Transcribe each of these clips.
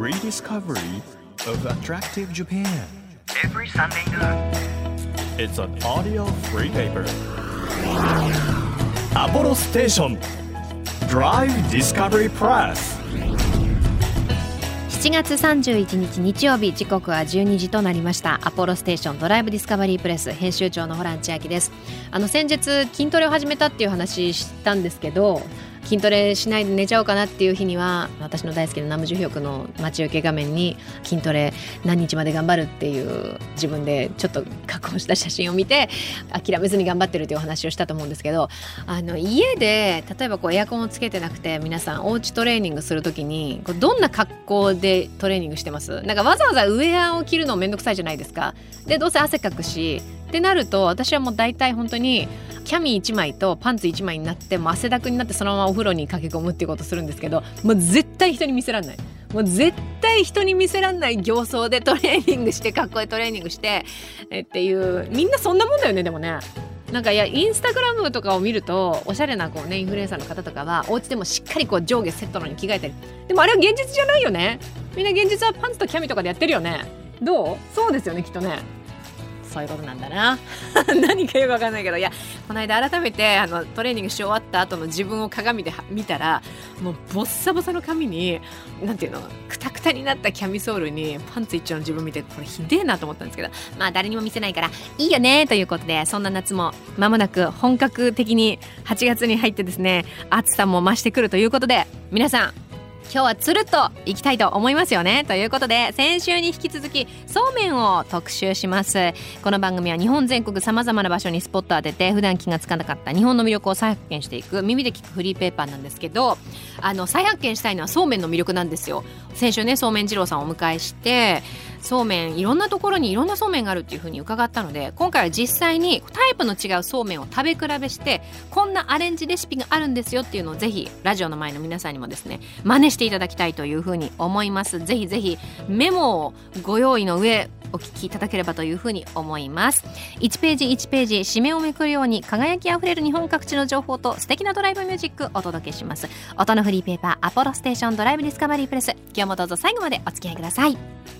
Rediscovery of Attractive Japan. Every Sunday is an audio free paper. アポロステーション Drive Discovery Press. 7月31日日曜日時刻は12時となりました。アポロステーションドライブディスカバリープレス編集長のホラン千秋です。あの先日筋トレを始めたっていう話したんですけど筋トレしないで寝ちゃおうかなっていう日には私の大好きなナムジュヒョクの待ち受け画面に筋トレ何日まで頑張るっていう自分でちょっと加工した写真を見て諦めずに頑張ってるっていうお話をしたと思うんですけどあの家で例えばこうエアコンをつけてなくて皆さんおうちトレーニングするときにこうどんな格好でトレーニングしてます？なんかわざわざウェアを着るのめんどくさいじゃないですか。でどうせ汗かくしってなると私はもう大体本当にキャミ1枚とパンツ1枚になっても汗だくになってそのままお風呂に駆け込むっていうことするんですけどもう絶対人に見せらんない。もう絶対人に見せらんない形相でトレーニングしてかっこいいトレーニングしてえっていうみんなそんなもんだよねでもね。なんかいやインスタグラムとかを見るとおしゃれなこうねインフルエンサーの方とかはお家でもしっかりこう上下セットのに着替えたり。でもあれは現実じゃないよね。みんな現実はパンツとキャミとかでやってるよね。どう？そうですよねきっとね。そういうことなんだな。何かよくわかんないけど。いやこの間改めてあのトレーニングし終わった後の自分を鏡で見たらもうボッサボサの髪になんていうのクタクタになったキャミソールにパンツ一丁の自分見てこれひでえなと思ったんですけど。まあ誰にも見せないからいいよねということでそんな夏も間もなく本格的に8月に入ってですね暑さも増してくるということで皆さん今日はつるっといきたいと思いますよね。ということで先週に引き続きそうめんを特集します。この番組は日本全国さまざまな場所にスポットを当てて普段気がつかなかった日本の魅力を再発見していく耳で聞くフリーペーパーなんですけどあの再発見したいのはそうめんの魅力なんですよ。先週ねそうめん二郎さんをお迎えしてそうめんいろんなところにいろんなそうめんがあるっていうふうに伺ったので今回は実際にタイプの違うそうめんを食べ比べしてこんなアレンジレシピがあるんですよっていうのをぜひラジオの前の皆さんにもですね真似していただきたいというふうに思います。ぜひぜひメモをご用意の上お聞きいただければというふうに思います。1ページ1ページ締めをめくるように輝きあふれる日本各地の情報と素敵なドライブミュージックお届けします。音のフリーペーパーアポロステーションドライブディスカバリープレス。今日もどうぞ最後までお付き合いください。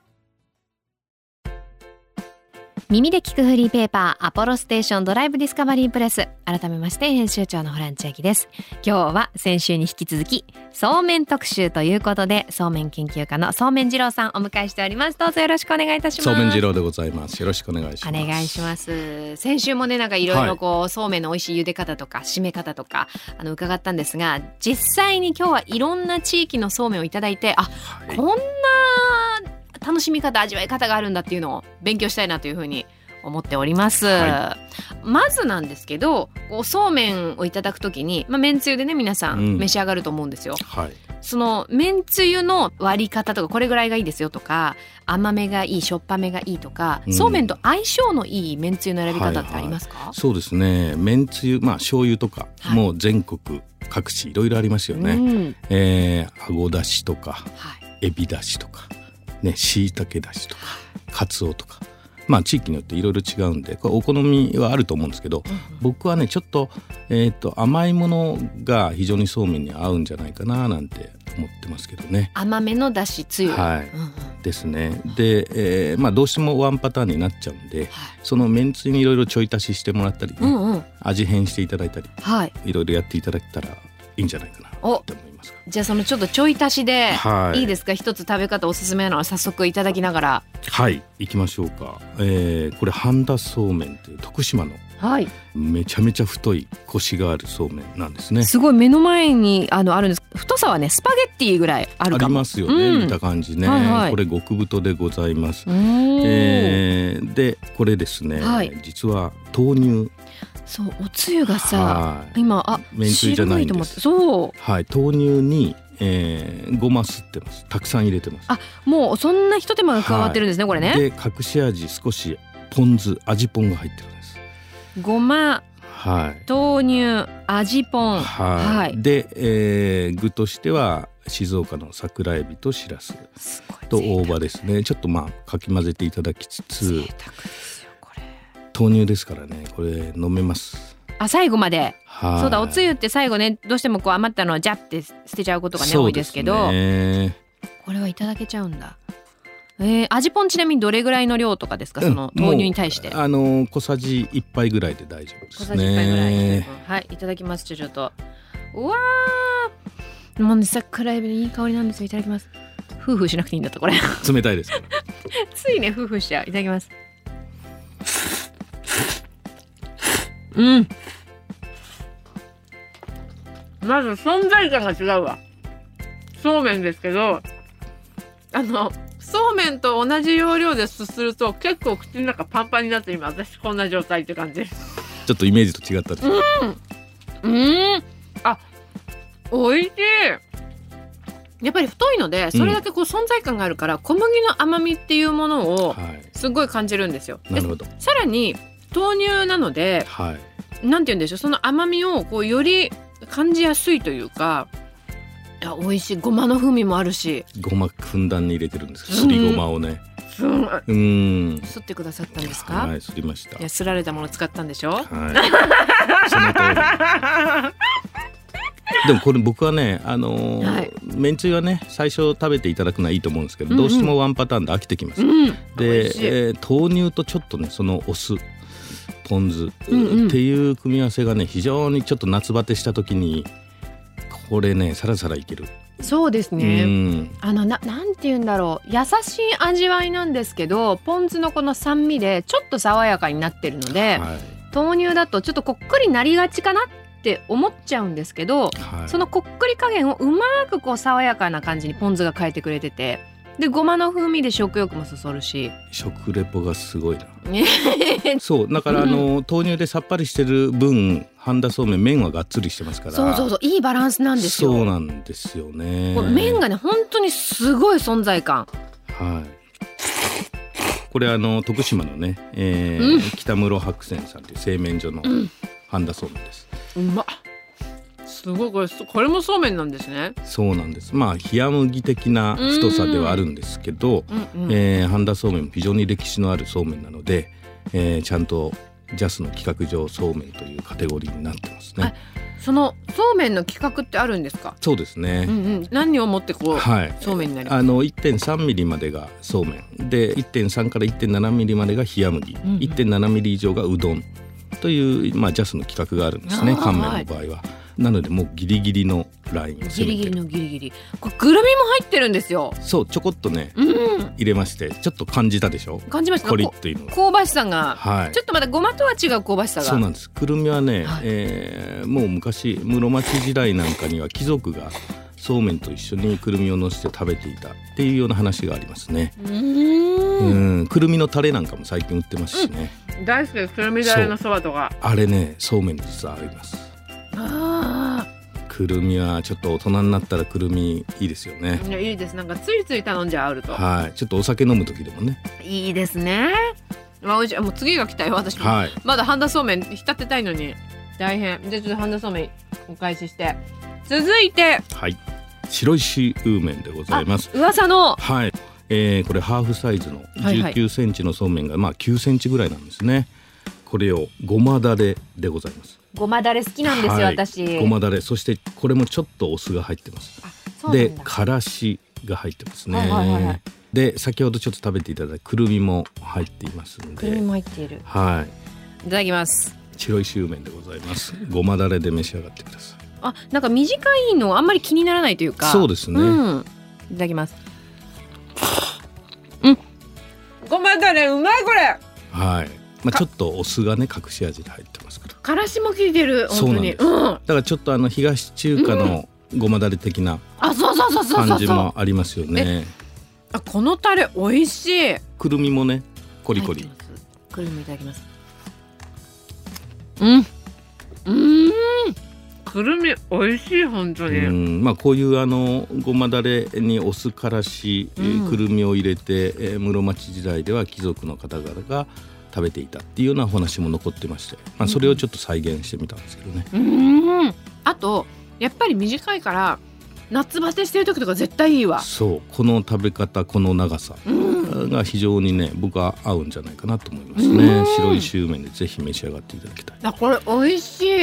耳で聞くフリーペーパーアポロステーションドライブディスカバリープレス改めまして編集長のホラン千秋です。今日は先週に引き続きそうめん特集ということでそうめん研究家のそうめん二郎さんお迎えしております。どうぞよろしくお願いいたします。そうめん二郎でございます。よろしくお願いします。お願いします。先週もねなんかいろいろこう、そうめんの美味しい茹で方とか締め方とかあの伺ったんですが実際に今日はいろんな地域のそうめんをいただいてあ、はい。こんな楽しみ方味わい方があるんだっていうのを勉強したいなというふうに思っております、はまずなんですけどこうそうめんをいただくときに、まあ、めんつゆでね皆さうん。ん召し上がると思うんですよ、はい。そのめんつゆの割り方とかこれぐらいがいいですよとか甘めがいいしょっぱめがいいとか、うん。そうめんと相性のいいめんつゆの選び方ってありますか、そうですね。めんつゆまあ醤油とか、はい。もう全国各地いろいろありますよね、うん。えー、あごだしとかはい。エビだしとかねしいたけだしとかかつおとか。まあ地域によっていろいろ違うんでこれお好みはあると思うんですけど、僕はねちょっと,、えー、と甘いものが非常にそうめんに合うんじゃないかななんて思ってますけどね。甘めのだしつゆ、はい。ですね。で、えーまあ、どうしてもワンパターンになっちゃうんではい。そのめんつゆにいろいろちょい足ししてもらったり味変していただいたりはい。いろいろやっていただけたらいいんじゃないかなおって思います。がじゃあそのちょっとちょい足しで、はい。いいですか？一つ食べ方おすすめなのは早速いただきながら。はい。行きましょうか、えーこれ半田そうめんという徳島のはい。めちゃめちゃ太いコシがあるそうめんなんですね。すごい目の前にあのあるんです。太さはねスパゲッティぐらいあるありかもますよね、うん。見た感じね、はいはい。これ極太でございます、えーでこれですね、はい。実は豆乳そうおつゆがさはい。今あめんつゆじゃないんです。白と思ってそう。はい豆乳に、えーごますってます。たくさん入れてます。あもうそんなひと手間が加わってるんですね、これね。で隠し味少しポン酢味ポンが入ってるんです。ごまはい。豆乳味ぽんはい、はい。で、えー具としては静岡の桜エビとしらす。と大葉ですね。ちょっとまあかき混ぜていただきつつ豆乳ですからね。これ飲めます。あ最後まで。はい。そうだおつゆって最後ねどうしてもこう余ったのをジャって捨てちゃうことがね多いですけど。ねこれはいただけちゃうんだ。えー、味ポンちなみにどれぐらいの量とかですか、そのうん豆乳に対して。あの小さじ1杯ぐらいで大丈夫です小さじ1杯ぐらい、ねはいいただきます。ちょちょっと。うわーもうね桜エビのいい香りなんですよ。いただきます。夫婦しなくていいんだったこれ。冷たいです ついね夫婦しちゃう。いただきますうん。まず存在感が違うわ。そうめんですけどあのそうめんと同じ要領ですすると結構口の中パンパンになって今私こんな状態って感じ。ちょっとイメージと違ったです、うん。あ美味しい。やっぱり太いのでそれだけこう存在感があるから、小麦の甘みっていうものをはい。すごい感じるんですよ。でなるほど。さらに豆乳なのではい。なんて言うんでしょうその甘みをこうより感じやすいというかいや美味しい。ごまの風味もあるし。ごまふんだんに入れてるんですすりごまをね。すん。うん。すってくださったんですか、はいすりました。いやすられたもの使ったんでしょ？はい。その通り。でもこれ僕はねあのーはい。めんつゆはね最初食べていただくのはいいと思うんですけど、うんうん。どうしてもワンパターンで飽きてきます、うん。美でえー豆乳とちょっとねそのお酢ポン酢、っていう組み合わせがね非常にちょっと夏バテした時にこれねさらさらいける、そうですうね、ん。あのななんて言うんだろう。優しい味わいなんですけどポン酢のこの酸味でちょっと爽やかになってるので、はい。豆乳だとちょっとこっくりなりがちかなって思っちゃうんですけど、はい。そのこっくり加減をうまくこう爽やかな感じにポン酢が変えてくれててでごまの風味で食欲もそそるし。食レポがすごいな。ね。そうだからあの豆乳でさっぱりしてる分半田そうめん麺はがっつりしてますから。そうそうそういいバランスなんですよ。そうなんですよね。こう麺がね本当にすごい存在感。はい。これあの徳島のね、えーうん。北室白泉さんという製麺所のうん。半田そうめんです、うまっすごいこれこれもそうめんなんですね。そうなんです。まあ冷麦的な太さではあるんですけど、うんうんえー半田そうめんも非常に歴史のあるそうめんなので、えーちゃんとジャスの企画上そうめんというカテゴリーになってますね、はいそのそうめんの企画ってあるんですか？そうですね、うんうん。何をもってこう、はい。そうめんになります？あの1.3ミリまでがそうめん。で1.3から1.7ミリまでが冷麦、ん1.7ミリ以上がうどんという、まあ、ジャスの企画があるんですね乾麺の場合は。なのでもうギリギリのラインをギリギリのギリギリ。これぐるみも入ってるんですよ。そうちょこっとねうん。入れましてちょっと感じたでしょ？感じました。コリこッというの。が香ばしさが、はい。ちょっとまたごまとは違う香ばしさが。そうなんです。くるみはね、はい。えーもう昔室町時代なんかには貴族がそうめんと一緒にくるみをのせて食べていたっていうような話がありますね。うーん。うん、くるみのタレなんかも最近売ってますしね。大好きです。くるみだれのそばとか。あれねそうめんに実はあります。あくるみはちょっと大人になったらくるみいいですよねあ。いやいいですなんかついつい頼んじゃうとはい、ちょっとお酒飲む時でもね。いいですねまあ美味しいもう次が来たよ私も、はい。まだ半田そうめん浸ってたいのに大変じゃあちょっと半田そうめんお返しして続いてはい。白石ウーメンでございます。噂のはい。えー、これハーフサイズのはいはい19センチのそうめんが、まあ9センチぐらいなんですね。これをごまだれでございます。ごまだれ好きなんですよ、はい私ごまだれ、そしてこれもちょっとお酢が入ってます。でからしが入ってますね。はいはいはいはいで、先ほどちょっと食べていただいたくるみも入っていますんでくるみも、入っているはい。いただきます白石ウーメンでございます。ごまだれで召し上がってください。あなんか短いのあんまり気にならないというかそうですねうん、いただきますうんごまだれうまいこれはい。まあちょっとお酢がね隠し味で入ってますから。からしも効いてる本当に。そううん。だからちょっとあの東中華のごまだれ的なあそうそうそうそうそ感じもありますよね。あこのタレ美味しい。くるみもねコリコリ。くるみいただきます。うん。うん。くるみ美味しい本当に、うん。まあこういうあのごまだれにお酢からし、えーうんくるみを入れて、えー室町時代では貴族の方々が食べていたっていうようなお話も残ってまして、まあ、それをちょっと再現してみたんですけどね。うん。あとやっぱり短いから夏バテしてる時とか絶対いいわ。そうこの食べ方この長さうん。が非常にね僕は合うんじゃないかなと思いますね、うん。白いシューメンでぜひ召し上がっていただきたい、あこれ美味しい。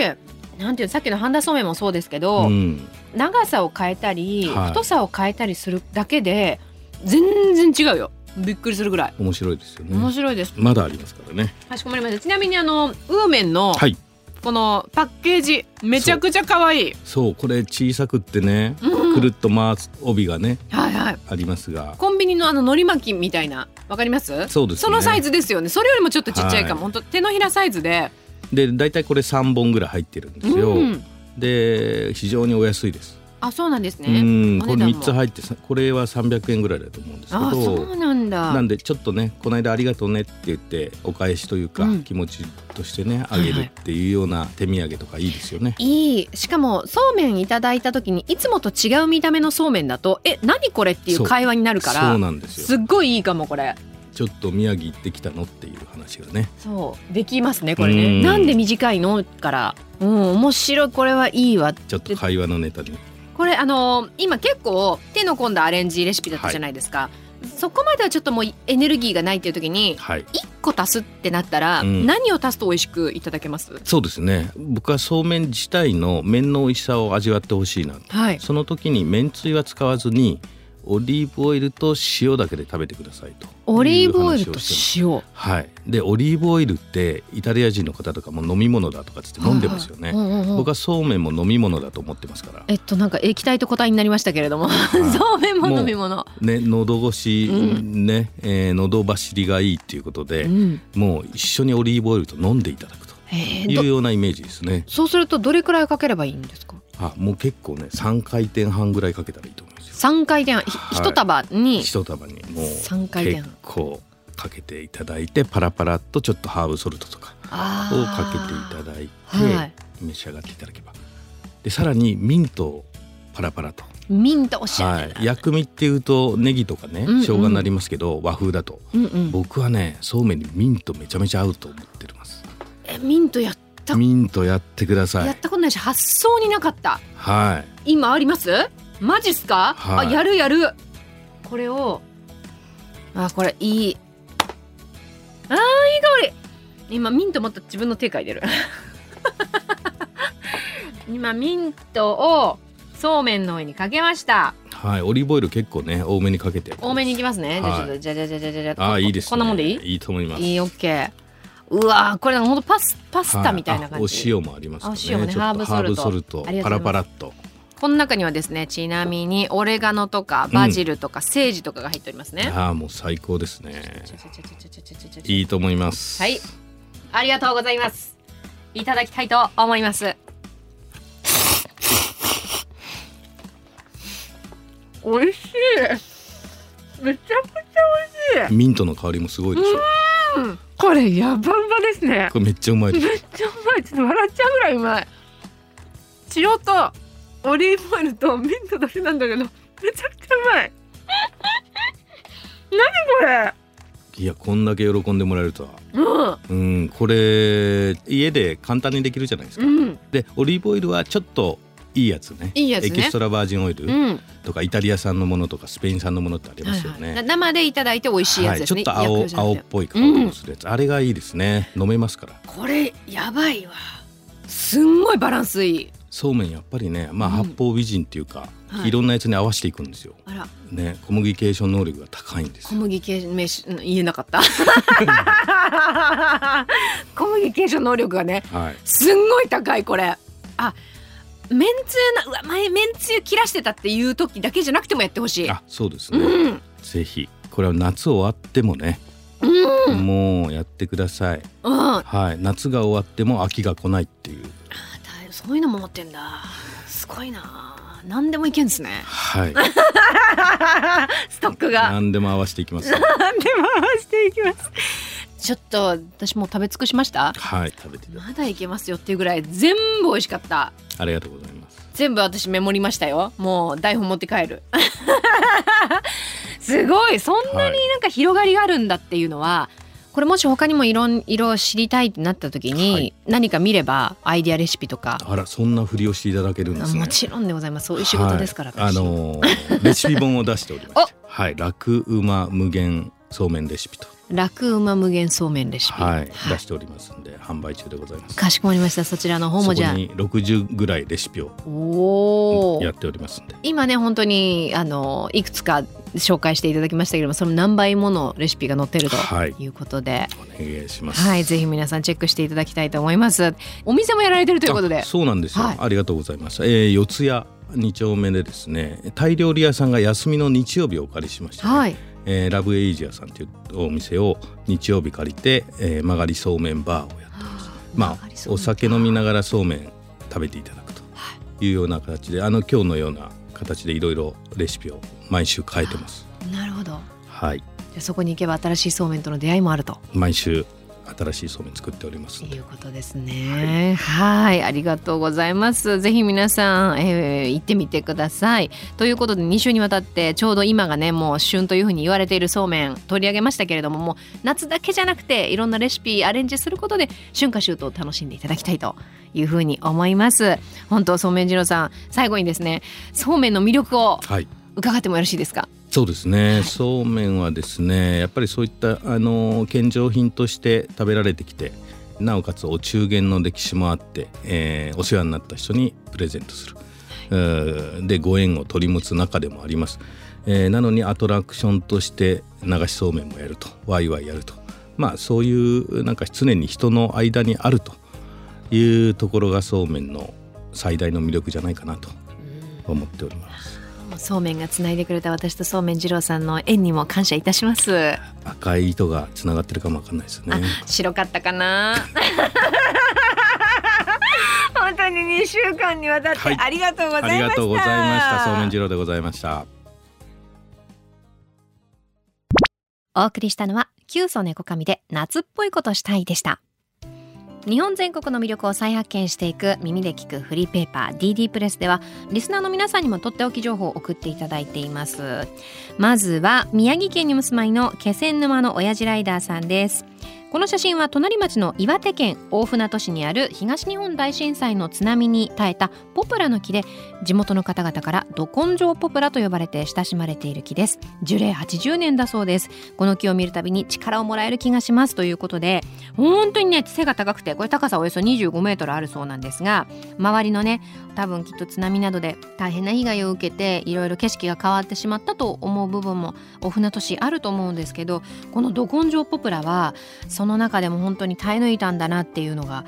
なんていうさっきの半田そうめんもそうですけど、うん、長さを変えたり、はい。太さを変えたりするだけで全然違うよびっくりするぐらい。面白いですよ面ね白いです。まだありますからね。かしこまりました。ちなみにあのウーメンのはい。このパッケージめちゃくちゃ可愛い。そう。これ小さくってね、うん。くるっと回す帯がねはいはい。ありますが。コンビニのあの海苔巻きみたいな。わかります？そうですね。そのサイズですよね。それよりもちょっとちっちゃいかも、はい。ほんと手のひらサイズで。で大体これ3本ぐらい入ってるんですよ、うん、で非常にお安いですあそうなんですうねん。これお値段も。3つ入ってさこれは300円ぐらいだと思うんですけあそどうなんだ。なんでちょっとねこの間ありがとうねって言ってお返しというか、うん。気持ちとしてねあげるっていうような手土産とかいいですよね。いい。しかもそうめんいただいた時にいつもと違う見た目のそうめんだとえ何これっていう会話になるからそうなんですすよっごいいいかもこれ。ちょっと宮城行ってきたのっていう話がね。そう。できますねこれうん。ねなんで短いのから。うん面白い。これはいいわ。ちょっと会話のネタにこれあのー今結構手の込んだアレンジレシピだったじゃないですか、そこまではちょっともうエネルギーがないっていう時にはい。1個足すってなったら、うん。何を足すと美味しくいただけます？そうですね。僕はそうめん自体の麺の美味しさを味わってほしいなと。はい。その時に麺つゆは使わずにオリーブオイルと塩だけで食べてくださいと。オリーブオイルと塩。はい。でオリーブオイルってイタリア人の方とかも飲み物だとかつって飲んでますよね、僕はそうめんも飲み物だと思ってますから。えっとなんか液体と固体になりましたけれども、い。そうめんも飲み物。ね喉越し、うね、えー喉走りがいいっていうことで、うん。もう一緒にオリーブオイルと飲んでいただくと。いうようなイメージですね。そうするとどれくらいかければいいんですか？あもう結構ね3回転半ぐらいかけたらいいと三回転半ひはい。一束に。一束にもう三回転。結構かけていただいてパラパラっとちょっとハーブソルトとかあをかけていただいて、はい。召し上がっていただけば。でさらにミントをパラパラと、ミントおっしゃる、はい、薬味っていうとネギとかねうんうん。生姜になりますけど、和風だと。うんうん。僕はねそうめんにミントめちゃめちゃ合うと思ってます。えミントやったミントやってください。やったことないし発想になかった。はい。今あります？マジっすか、はい。あやるやる。これをあこれいい。あーいい香り。今ミントもっと自分の手嗅いでる。今ミントをそうめんの上にかけました。はいオリーブオイル結構ね多めにかけて。多めにいきますね、じゃあちょっはい。とじゃじゃじゃじゃじゃじゃああいいです、ね、こんなもんでいい？いいと思います。いいオッケー。うわーこれなんかほんとパスパスタみたいな感じ、はい。あお塩もありますね。あお塩もね。ハーブソルト。ソルト。パラパラっとこの中にはですねちなみにオレガノとかバジルとか、セージとかが入っておりますね。ああもう最高ですね。いいと思います。はい。ありがとうございます。いただきたいと思います。おいしい。めちゃくちゃ美味しい。ミントの香りもすごいでしょ。うこれやばんばですね。これめっちゃうまいめっちゃうまい。ちょっと笑っちゃうぐらいうまい。塩とオリーブオイルとミントだけなんだけどめちゃくちゃうまい。何こいやこんだけ喜んでもらえるとは。れうんこれ家で簡単にできるじゃないですか、うん。うんでオリーブオイルはちょっといいやつね。いいやつね。エキストラバージンオイルうん。とかイタリア産のものとかスペイン産のものってありますよね、はいはい。生でいただいて美味しいやつね、はい、ちょっと青青ってぽい香りをするやつ、あれがいいですね。飲めますから。これやばいわ。すんごいバランスいいそうめんやっぱりねまあうん。八方美人っていうか、はい。い、ろんなやつに合わせていくんですよ。あら。ねコミュニケーション能力が高いんですよ。小麦系飯うん言えなかった。コミュニケーション能力がねはい。すんごい高いこれ。あめんつゆなうわ前めんつゆ切らしてたっていう時だけじゃなくてもやってほしい。あそうですね、うん。ぜひ。これは夏終わってもね、うん。もうやってください。うん。あはい。夏が終わっても秋が来ないっていうだそういうのも持ってんだ。すごいな。何でもいけんですね。はい。ストックが。何でも合わせていきます。何でも回していきます。ちょっと私もう食べ尽くしました？はい食べてまだいけますよっていうぐらい全部美味しかった。ありがとうございます。全部私メモりましたよ。もう台本持って帰る。すごい。そんなになんか広がりがあるんだっていうのは、これもし他にもいろん色知りたいってなった時に、はい。何か見ればアイデアレシピとか、あらそんなふりをしていただけるんですね。もちろんでございます。そういう仕事ですから、はい、あ私のーレシピ本を出しておりまして。はい。楽うま無限そうめんレシピと、楽うま無限そうめんレシピ。はい、出しておりますんで販売中でございます。かしこまりました。そちらの方もじゃあ。そこに60ぐらいレシピをやっておりますんで、今ね本当にあのいくつか紹介していただきましたけれどもその何倍ものレシピが載ってるとはい。いうことで、お願いします。はい、ぜひ皆さんチェックしていただきたいと思います。お店もやられてるということで。あ、そうなんですよ、はい。ありがとうございます。えー、四谷二丁目でですねタイ料理屋さんが休みの日曜日をお借りしましてね、はい、えーラブエイジアさんというお店を日曜日借りて、えー、曲がりそうめんバーをやってます。まあお酒飲みながらそうめん食べていただくというような形であの今日のような形でいろいろレシピを毎週変えてます。なるほど。はいじゃあそこに行けば新しいそうめんとの出会いもあると毎週新しいそうめん作っておりますのでいうことですね。はい、ありがとうございます。ぜひ皆さん、えー行ってみてください。ということで2週にわたってちょうど今がねもう旬というふうに言われているそうめん取り上げましたけれどももう夏だけじゃなくていろんなレシピアレンジすることで春夏秋冬を楽しんでいただきたいというふうに思います。本当そうめん二郎さん最後にですねそうめんの魅力をはい伺ってもよろしいですか？そうですね、そうめんはですねやっぱりそういったあの献上品として食べられてきてなおかつお中元の歴史もあって、えーお世話になった人にプレゼントする、えーでご縁を取り持つ中でもあります、えーなのにアトラクションとして流しそうめんもやるとワイワイやると。まあそういうなんか常に人の間にあるというところがそうめんの最大の魅力じゃないかなと思っております。そうめんがつないでくれた私とそうめん二郎さんの縁にも感謝いたします。赤い糸がつながってるかもわかんないですね。白かったかな？本当に2週間にわたってはいありがとうございました、ありがとうございました。そうめん二郎でございました。お送りしたのはキソネコカミで夏っぽいことしたいでした日本全国の魅力を再発見していく耳で聞くフリーペーパー DD プレスではリスナーの皆さんにもとっておき情報を送っていただいています。まずは宮城県にお住まいの気仙沼の親父ライダーさんです。この写真は隣町の岩手県大船渡市にある東日本大震災の津波に耐えたポプラの木で地元の方々からど根性ポプラと呼ばれて親しまれている木です。樹齢80年だそうです。この木を見るたびに力をもらえる気がします。ということで本当にね背が高くてこれ高さおよそ25メートルあるそうなんですが周りのね多分きっと津波などで大変な被害を受けていろいろ景色が変わってしまったと思う部分もお船渡市あると思うんですけどこのど根性ポプラはその中でも本当に耐え抜いたんだなっていうのが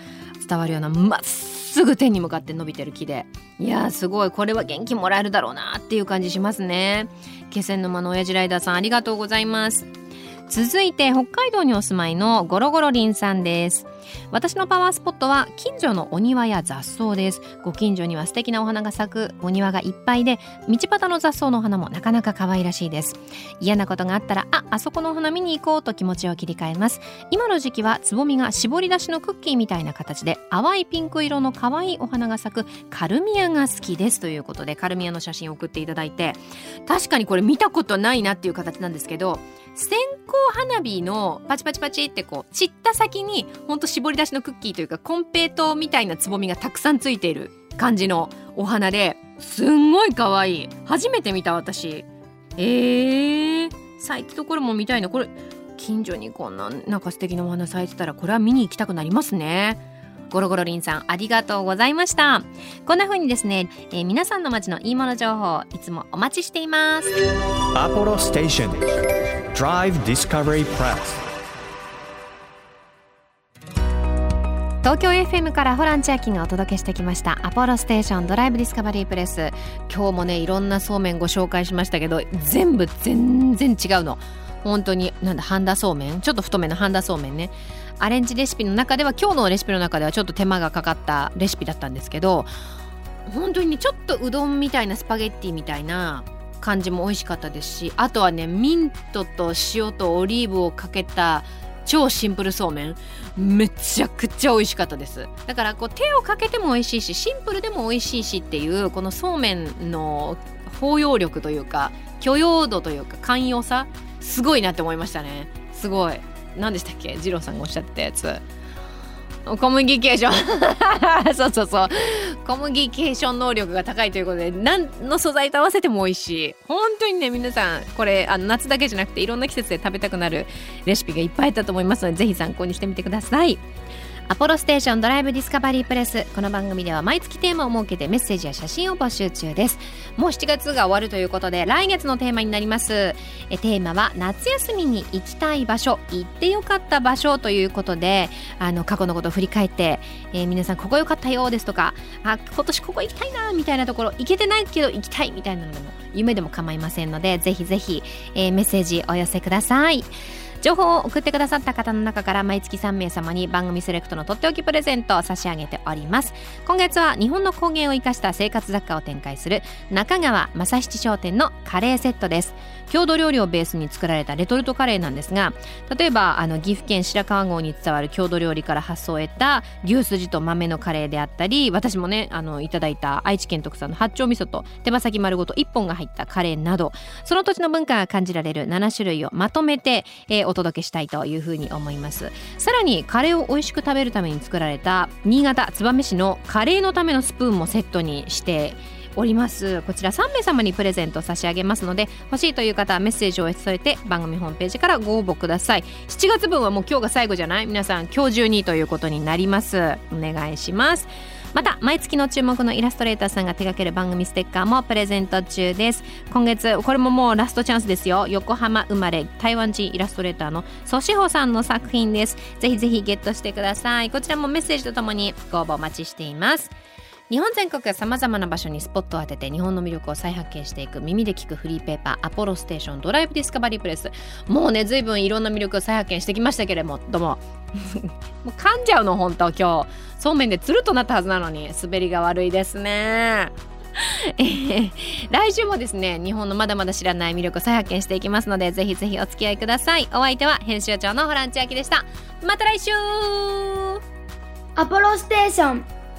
伝わるようなまっすぐ天に向かって伸びてる木で。いやーすごい。これは元気もらえるだろうなっていう感じしますね。気仙沼の親父ライダーさんありがとうございます。続いて北海道にお住まいのゴロゴロリンさんです。私のパワースポットは近所のお庭や雑草です。ご近所には素敵なお花が咲くお庭がいっぱいで道端の雑草の花もなかなか可愛らしいです。嫌なことがあったらああそこのお花見に行こうと気持ちを切り替えます。今の時期はつぼみが絞り出しのクッキーみたいな形で淡いピンク色の可愛いお花が咲くカルミアが好きです。ということでカルミアの写真を送っていただいて。確かにこれ見たことないなっていう形なんですけど線香花火のパチパチパチってこう散った先にほんと絞り出しのクッキーというかコンペイトみたいなつぼみがたくさんついている感じのお花ですんごい可愛い初めて見た私えー、咲いたところも見たいなこれ近所にこんななんか素敵なお花咲いてたらこれは見に行きたくなりますねゴロゴロリンさんありがとうございました。こんな風にですね、えー皆さんの街のいいもの情報いつもお待ちしています。Apollo Station Drive Discovery Press 東京 FM からホラン千秋がお届けしてきましたアポロステーションドライブディスカバリープレス今日もねいろんなそうめんご紹介しましたけど全部全然違うの。本当になんだ半田そうめん？ちょっと太めの半田そうめんねアレンジレシピの中では今日のレシピの中ではちょっと手間がかかったレシピだったんですけど本当にねちょっとうどんみたいなスパゲッティみたいな感じも美味しかったですしあとはねミントと塩とオリーブをかけた超シンプルそうめんめちゃくちゃ美味しかったです。だからこう手をかけても美味しいしシンプルでも美味しいしっていうこのそうめんの包容力というか許容度というか寛容さすごいなって思いましたね。すごい。何でしたっけ？二郎さんがおっしゃってたやつ。コミュニケーション。そうそうそう。コミュニケーション能力が高いということで何の素材と合わせても美味しい。本当にね皆さんこれあの夏だけじゃなくていろんな季節で食べたくなるレシピがいっぱいあったと思いますので是非参考にしてみてください。アポロステーションドライブディスカバリープレスこの番組では毎月テーマを設けてメッセージや写真を募集中です。もう7月が終わるということで来月のテーマになります。えテーマは夏休みに行きたい場所行ってよかった場所ということであの過去のことを振り返って、えー皆さんここよかったよですとかあ今年ここ行きたいなみたいなところ行けてないけど行きたいみたいなのでも夢でも構いませんのでぜひぜひ、えーメッセージお寄せください。情報を送ってくださった方の中から毎月3名様に番組セレクトのとっておきプレゼントを差し上げております。今月は日本の工芸を生かした生活雑貨を展開する中川正七商店のカレーセットです。郷土料理をベースに作られたレトルトカレーなんですが例えばあの岐阜県白川郷に伝わる郷土料理から発想を得た牛すじと豆のカレーであったり私もねあのいただいた愛知県特産の八丁味噌と手羽先丸ごと1本が入ったカレーなどその土地の文化が感じられる7種類をまとめて、えーお届けしたいというふうに思います。さらにカレーを美味しく食べるために作られた新潟燕市のカレーのためのスプーンもセットにしております。こちら3名様にプレゼント差し上げますので欲しいという方はメッセージを添えて番組ホームページからご応募ください。7月分はもう今日が最後じゃない？皆さん今日中にということになります。お願いします。また毎月の注目のイラストレーターさんが手掛ける番組ステッカーもプレゼント中です。今月これももうラストチャンスですよ。横浜生まれ台湾人イラストレーターのソシホさんの作品です。ぜひぜひゲットしてください。こちらもメッセージとともにご応募お待ちしています。日本全国さまざまな場所にスポットを当てて日本の魅力を再発見していく耳で聞くフリーペーパーアポロステーションドライブディスカバリープレス。もうね随分いろんな魅力を再発見してきましたけれどもどうも。もう噛んじゃうの本当今日。そうめんでつるとなったはずなのに滑りが悪いですね。え ー来週もですね日本のまだまだ知らない魅力を再発見していきますのでぜひぜひお付き合いください。お相手は編集長のホラン千秋でした。また来週。アポロステーション。